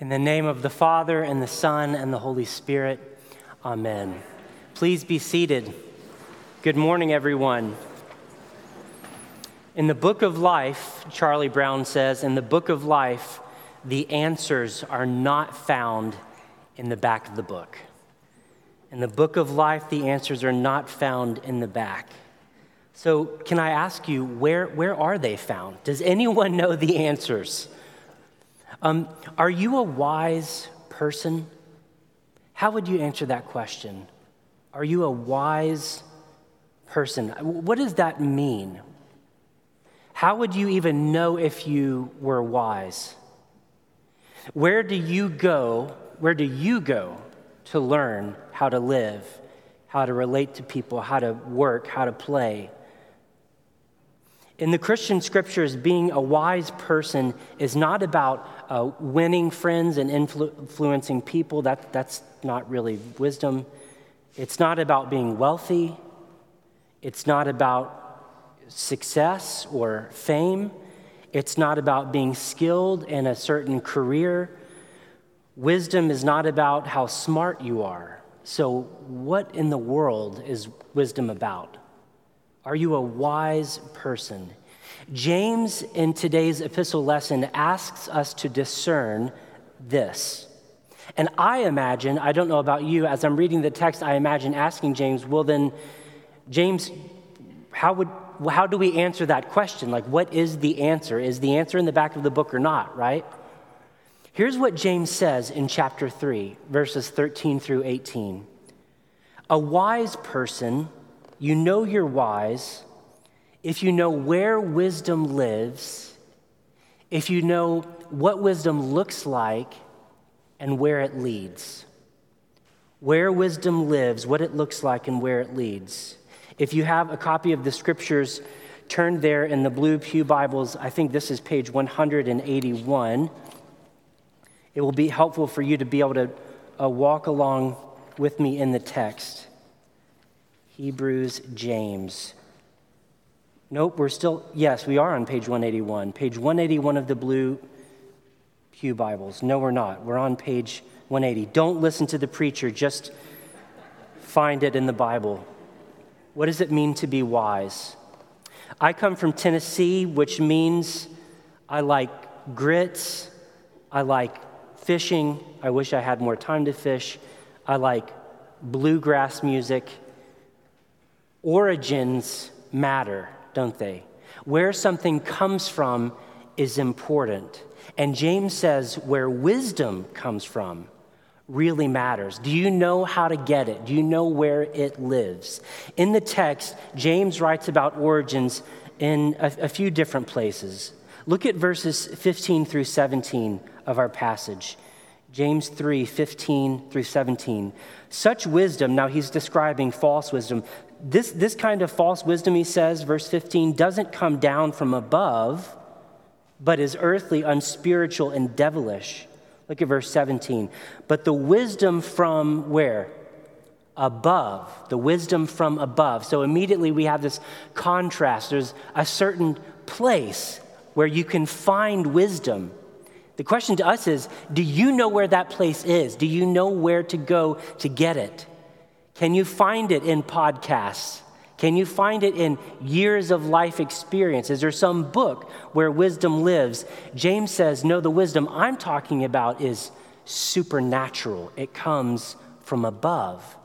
In the name of the Father, and the Son, and the Holy Spirit, amen. Please be seated. Good morning, everyone. In the book of life, Charlie Brown says, in the book of life, the answers are not found in the back of the book. In the book of life, the answers are not found in the back. So, can I ask you, where, where are they found? Does anyone know the answers? Um, are you a wise person? How would you answer that question? Are you a wise person? What does that mean? How would you even know if you were wise? Where do you go? Where do you go to learn how to live, how to relate to people, how to work, how to play? In the Christian scriptures, being a wise person is not about uh, winning friends and influ- influencing people. That, that's not really wisdom. It's not about being wealthy. It's not about success or fame. It's not about being skilled in a certain career. Wisdom is not about how smart you are. So, what in the world is wisdom about? Are you a wise person? James, in today's epistle lesson, asks us to discern this. And I imagine, I don't know about you, as I'm reading the text, I imagine asking James, well, then, James, how, would, how do we answer that question? Like, what is the answer? Is the answer in the back of the book or not, right? Here's what James says in chapter 3, verses 13 through 18. A wise person you know you're wise if you know where wisdom lives, if you know what wisdom looks like and where it leads. Where wisdom lives, what it looks like, and where it leads. If you have a copy of the scriptures, turn there in the blue Pew Bibles. I think this is page 181. It will be helpful for you to be able to uh, walk along with me in the text. Hebrews, James. Nope, we're still, yes, we are on page 181. Page 181 of the blue Pew Bibles. No, we're not. We're on page 180. Don't listen to the preacher, just find it in the Bible. What does it mean to be wise? I come from Tennessee, which means I like grits, I like fishing. I wish I had more time to fish. I like bluegrass music origins matter, don't they? Where something comes from is important. And James says where wisdom comes from really matters. Do you know how to get it? Do you know where it lives? In the text, James writes about origins in a, a few different places. Look at verses 15 through 17 of our passage. James 3 15 through 17. Such wisdom, now he's describing false wisdom. This, this kind of false wisdom, he says, verse 15, doesn't come down from above, but is earthly, unspiritual, and devilish. Look at verse 17. But the wisdom from where? Above. The wisdom from above. So immediately we have this contrast. There's a certain place where you can find wisdom. The question to us is do you know where that place is? Do you know where to go to get it? Can you find it in podcasts? Can you find it in years of life experience? Is there some book where wisdom lives? James says, No, the wisdom I'm talking about is supernatural, it comes from above.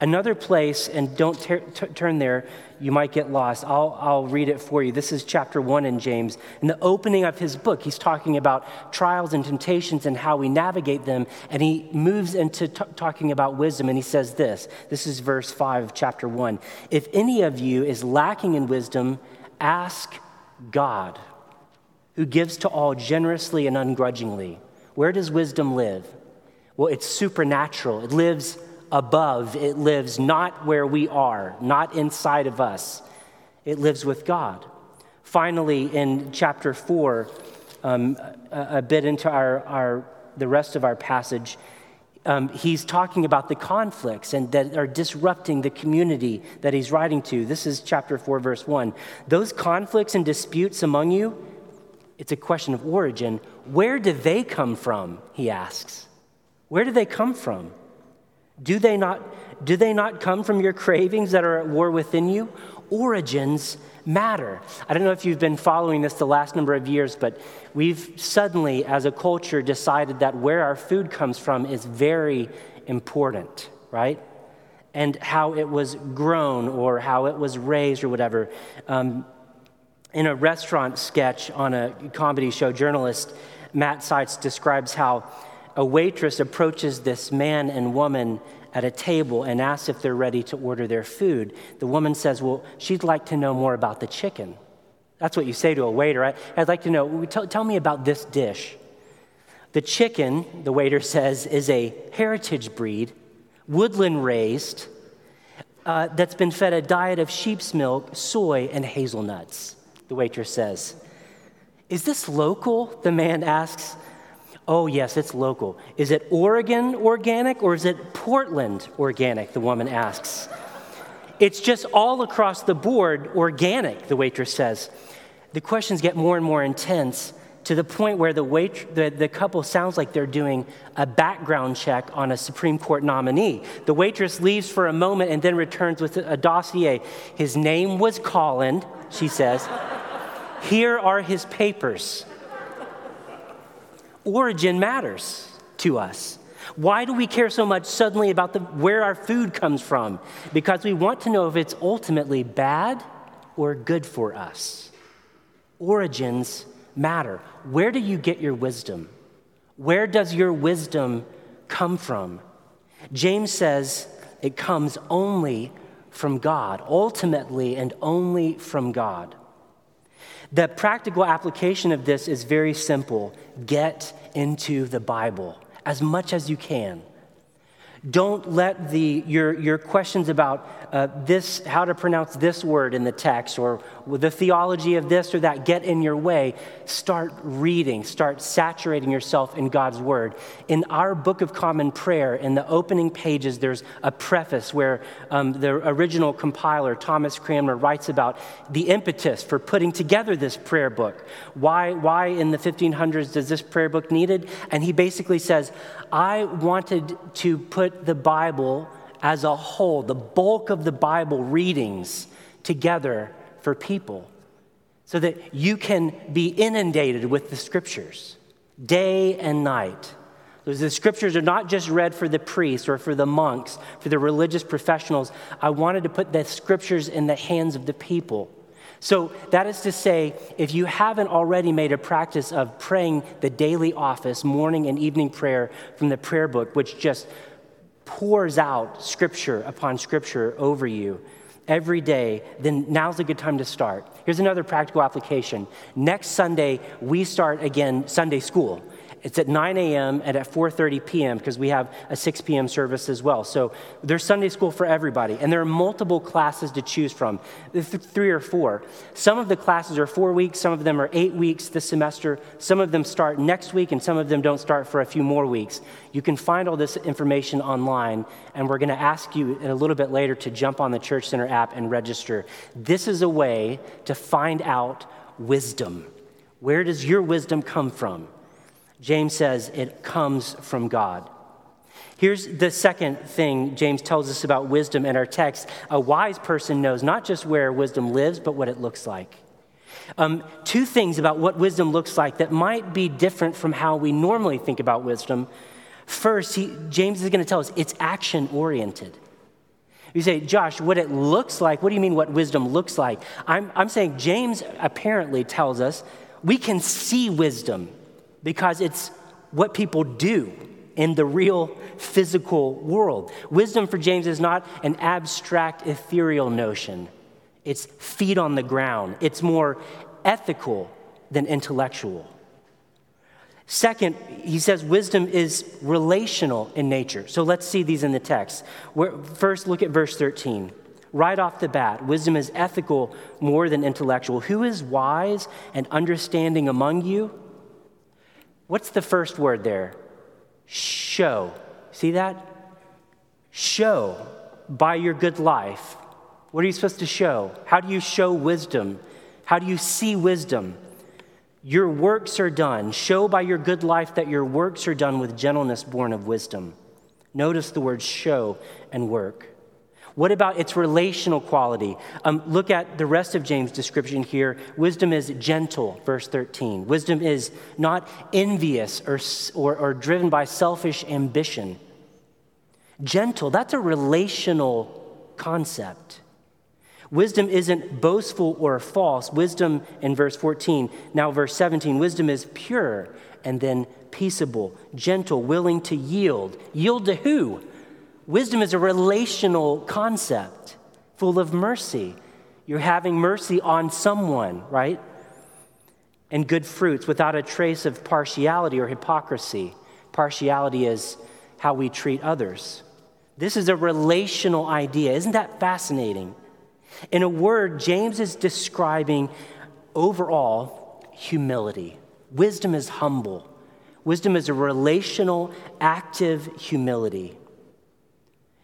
Another place, and don't ter- t- turn there, you might get lost. I'll, I'll read it for you. This is chapter one in James. In the opening of his book, he's talking about trials and temptations and how we navigate them. And he moves into t- talking about wisdom. And he says this this is verse five of chapter one. If any of you is lacking in wisdom, ask God, who gives to all generously and ungrudgingly. Where does wisdom live? Well, it's supernatural, it lives above. It lives not where we are, not inside of us. It lives with God. Finally, in chapter 4, um, a, a, bit into our, our, the rest of our passage, um, he's talking about the conflicts and that are disrupting the community that he's writing to. This is chapter 4, verse 1. Those conflicts and disputes among you, It's a question of origin. Where do they come from? He asks. Where do they come from? Do they not, do they not come from your cravings that are at war within you? Origins matter. I don't know if you've been following this the last number of years, but we've suddenly, as a culture, decided that where our food comes from is very important, right? And how it was grown or how it was raised or whatever. Um, in a restaurant sketch on a comedy show, journalist Matt Seitz describes how a waitress approaches this man and woman at a table and asks if they're ready to order their food. The woman says, Well, she'd like to know more about the chicken. That's what you say to a waiter. I, would like to know, tell, tell me about this dish. The chicken, the waiter says, is a heritage breed, woodland raised, uh, that's been fed a diet of sheep's milk, soy, and hazelnuts, the waitress says. Is this local? The man asks. Oh, yes, it's local. Is it Oregon organic or is it Portland organic? The woman asks. It's just all across the board organic, the waitress says. The questions get more and more intense to the point where the, wait, the, the couple sounds like they're doing a background check on a Supreme Court nominee. The waitress leaves for a moment and then returns with a dossier. His name was Colin, she says. Here are his papers origin matters to us. Why do we care so much suddenly about the, where our food comes from? Because we want to know if it's ultimately bad or good for us. Origins matter. Where do you get your wisdom? Where does your wisdom come from? James says it comes only from God, ultimately and only from God. The practical application of this is very simple get into the Bible as much as you can. Don't let the, your, your questions about uh, this, how to pronounce this word in the text, or the theology of this or that get in your way. Start reading, start saturating yourself in God's word. In our Book of Common Prayer, in the opening pages, there's a preface where um, the original compiler, Thomas Cranmer, writes about the impetus for putting together this prayer book. Why, why in the 1500s does this prayer book needed? And he basically says, I wanted to put the Bible as a whole, the bulk of the Bible readings together for people so that you can be inundated with the scriptures day and night. Because The scriptures are not just read for the priests or for the monks, for the religious professionals. I wanted to put the scriptures in the hands of the people so, that is to say, if you haven't already made a practice of praying the daily office, morning and evening prayer from the prayer book, which just pours out scripture upon scripture over you every day, then now's a good time to start. Here's another practical application. Next Sunday, we start again Sunday school. It's at 9 a.m. and at 4:30 p.m. because we have a 6 p.m. service as well. So there's Sunday school for everybody, and there are multiple classes to choose from, three or four. Some of the classes are four weeks, some of them are eight weeks this semester. Some of them start next week, and some of them don't start for a few more weeks. You can find all this information online, and we're going to ask you a little bit later to jump on the Church Center app and register. This is a way to find out wisdom. Where does your wisdom come from? James says it comes from God. Here's the second thing James tells us about wisdom in our text. A wise person knows not just where wisdom lives, but what it looks like. Um, two things about what wisdom looks like that might be different from how we normally think about wisdom. First, he, James is going to tell us it's action oriented. You say, Josh, what it looks like, what do you mean what wisdom looks like? I'm, I'm saying James apparently tells us we can see wisdom because it's what people do in the real physical world. Wisdom for James is not an abstract, ethereal notion, it's feet on the ground, it's more ethical than intellectual. Second, he says wisdom is relational in nature. So let's see these in the text. first, look at verse 13. Right off the bat, wisdom is ethical more than intellectual. Who is wise and understanding among you? What's the first word there? Show. See that? Show by your good life. What are you supposed to show? How do you show wisdom? How do you see wisdom? Your works are done. Show by your good life that your works are done with gentleness born of wisdom. Notice the words show and work. What about its relational quality? Um, look at the rest of James' description here. Wisdom is gentle, verse 13. Wisdom is not envious or, or, or driven by selfish ambition. Gentle, that's a relational concept. Wisdom isn't boastful or false. Wisdom in verse 14, now verse 17, wisdom is pure and then peaceable, gentle, willing to yield. Yield to who? Wisdom is a relational concept full of mercy. You're having mercy on someone, right? And good fruits without a trace of partiality or hypocrisy. Partiality is how we treat others. This is a relational idea. Isn't that fascinating? In a word, James is describing overall humility. Wisdom is humble. Wisdom is a relational, active humility.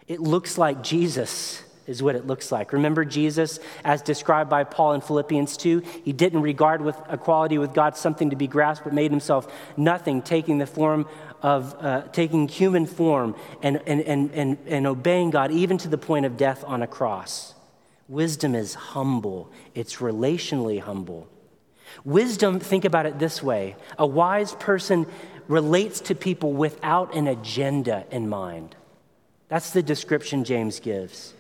It looks like Jesus, is what it looks like. Remember Jesus, as described by Paul in Philippians 2? He didn't regard with equality with God something to be grasped, but made himself nothing, taking the form of uh, taking human form and, and, and, and, and obeying God even to the point of death on a cross. Wisdom is humble, it's relationally humble. Wisdom, think about it this way a wise person relates to people without an agenda in mind. That's the description James gives.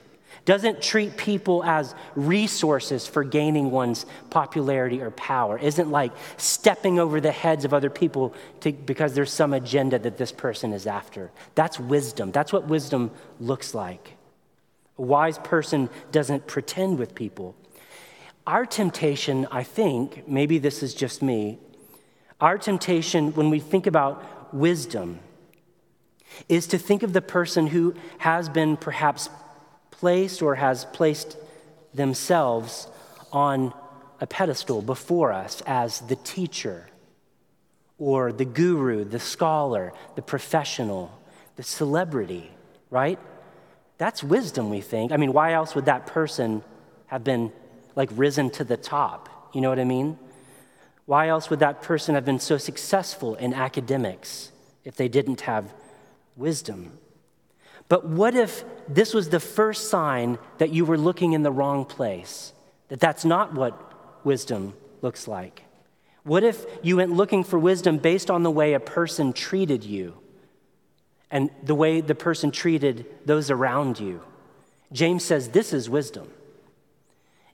Doesn't treat people as resources for gaining one's popularity or power. Isn't like stepping over the heads of other people to, because there's some agenda that this person is after. That's wisdom. That's what wisdom looks like. A wise person doesn't pretend with people. Our temptation, I think, maybe this is just me, our temptation when we think about wisdom is to think of the person who has been perhaps placed or has placed themselves on a pedestal before us as the teacher or the guru, the scholar, the professional, the celebrity, right? That's wisdom, we think. I mean, why else would that person have been like risen to the top? You know what I mean? Why else would that person have been so successful in academics if they didn't have wisdom. But what if this was the first sign that you were looking in the wrong place? That that's not what wisdom looks like? What if you went looking for wisdom based on the way a person treated you and the way the person treated those around you? James says this is wisdom.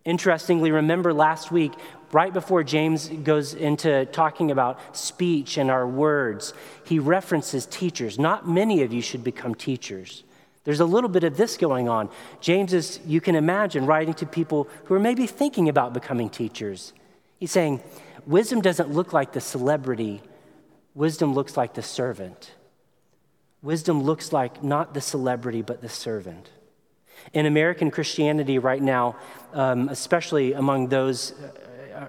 Interestingly, remember last week right before James goes into talking about speech and our words, he references teachers. Not many of you should become teachers. There's a little bit of this going on. James is, you can imagine, writing to people who are maybe thinking about becoming teachers. He's saying, wisdom doesn't look like the celebrity, wisdom looks like the servant. Wisdom looks like not the celebrity, but the servant. In American Christianity right now, um, especially among those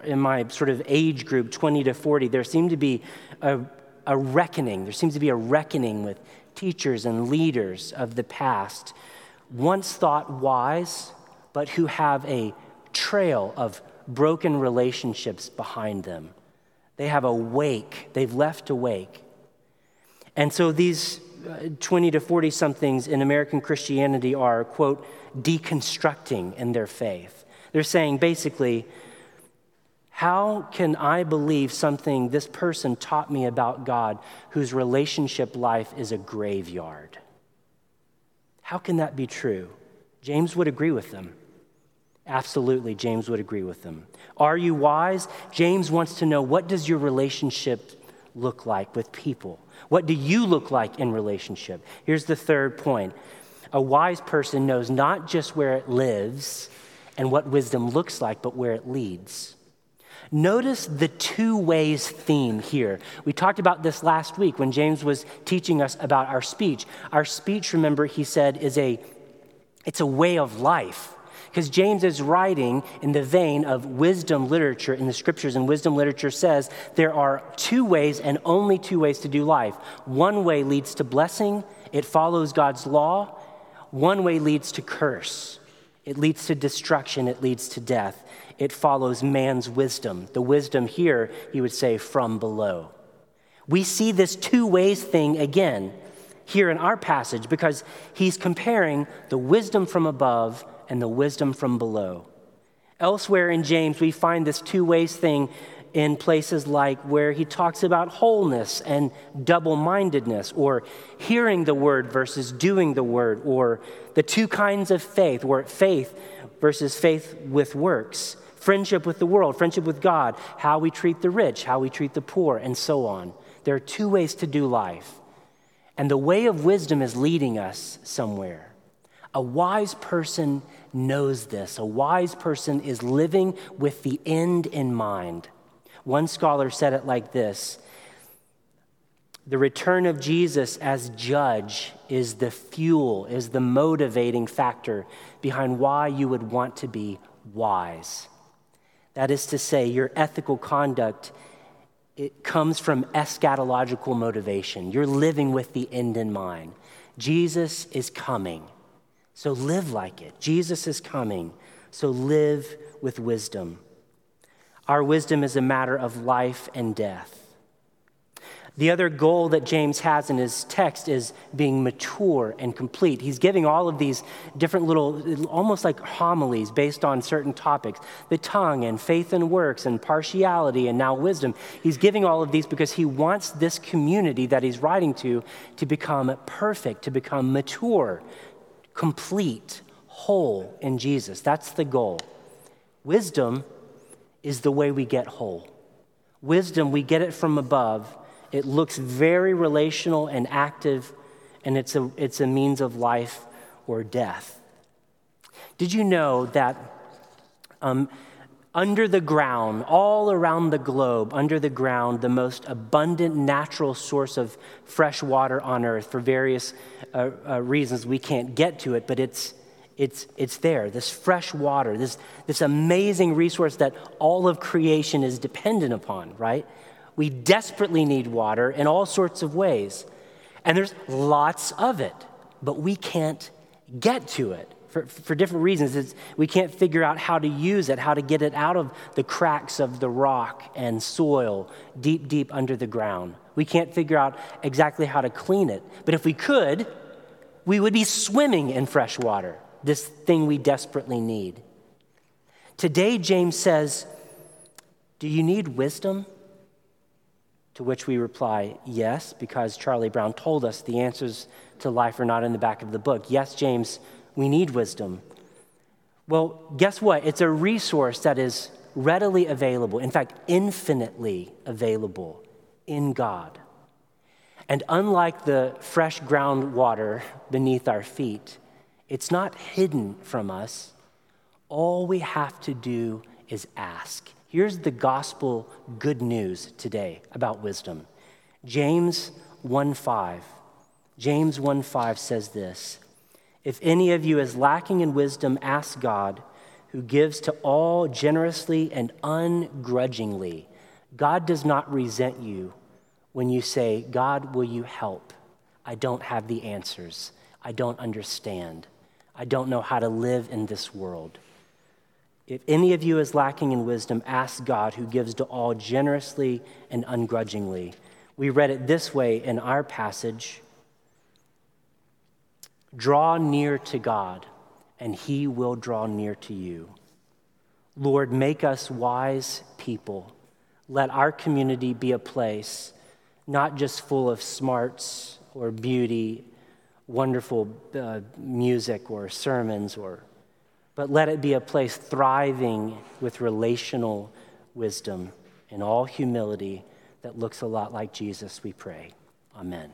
in my sort of age group, 20 to 40, there seemed to be a, a reckoning. There seems to be a reckoning with teachers and leaders of the past, once thought wise, but who have a trail of broken relationships behind them. They have a wake, they've left a wake. And so these uh, Uh, 20 to 40 somethings in American Christianity are, quote, deconstructing in their faith. They're saying basically, how can I believe something this person taught me about God whose relationship life is a graveyard? How can that be true? James would agree with them. Absolutely, James would agree with them. Are you wise? James wants to know what does your relationship look like with people? What do you look like in relationship? Here's the third point. A wise person knows not just where it lives and what wisdom looks like, but where it leads. Notice the two ways theme here. We talked about this last week when James was teaching us about our speech. Our speech, remember, he said, is a it's a way of life. Because James is writing in the vein of wisdom literature in the scriptures, and wisdom literature says there are two ways and only two ways to do life. One way leads to blessing, it follows God's law. One way leads to curse, it leads to destruction, it leads to death. it follows man's wisdom. The wisdom here, he would say, from below. We see this two ways thing again here in our passage because he's comparing the wisdom from above and the wisdom from below. Elsewhere in James, we find this two ways thing in places like where he talks about wholeness and double mindedness, or hearing the word versus doing the word, or the two kinds of faith, where faith versus faith with works, friendship with the world, friendship with God, how we treat the rich, how we treat the poor, and so on. There are two ways to do life. And the way of wisdom is leading us somewhere. A wise person knows this. A wise person is living with the end in mind. One scholar said it like this The return of Jesus as judge is the fuel, is the motivating factor behind why you would want to be wise. That is to say, your ethical conduct it comes from eschatological motivation. You're living with the end in mind. Jesus is coming, so live like it. Jesus is coming, so live with wisdom. Our wisdom is a matter of life and death. The other goal that James has in his text is being mature and complete. He's giving all of these different little, almost like homilies based on certain topics the tongue and faith and works and partiality and now wisdom. He's giving all of these because he wants this community that he's writing to to become perfect, to become mature, complete, whole in Jesus. That's the goal. Wisdom is the way we get whole. Wisdom, we get it from above. It looks very relational and active, and it's a, it's a means of life or death. Did you know that um, under the ground, all around the globe, under the ground, the most abundant natural source of fresh water on earth, for various uh, uh, reasons we can't get to it, but it's it's, it's there, this fresh water, this, this amazing resource that all of creation is dependent upon, right? We desperately need water in all sorts of ways. And there's lots of it, but we can't get to it for, for different reasons. It's, we can't figure out how to use it, how to get it out of the cracks of the rock and soil deep, deep under the ground. We can't figure out exactly how to clean it. But if we could, we would be swimming in fresh water this thing we desperately need. Today, James says, Do you need wisdom? To which we reply, Yes, because Charlie Brown told us the answers to life are not in the back of the book. Yes, James, we need wisdom. Well, guess what? It's a resource that is readily available, in fact, infinitely available in God. And unlike the fresh groundwater beneath our feet, it's not hidden from us. All we have to do is ask. Here's the gospel good news today about wisdom. James 1:5. James 1:5 says this: If any of you is lacking in wisdom, ask God, who gives to all generously and ungrudgingly. God does not resent you when you say, God, will you help? I don't have the answers. I don't understand. I don't know how to live in this world. If any of you is lacking in wisdom, ask God, who gives to all generously and ungrudgingly. We read it this way in our passage Draw near to God, and he will draw near to you. Lord, make us wise people. Let our community be a place not just full of smarts or beauty wonderful uh, music or sermons or but let it be a place thriving with relational wisdom and all humility that looks a lot like Jesus, we pray. Amen.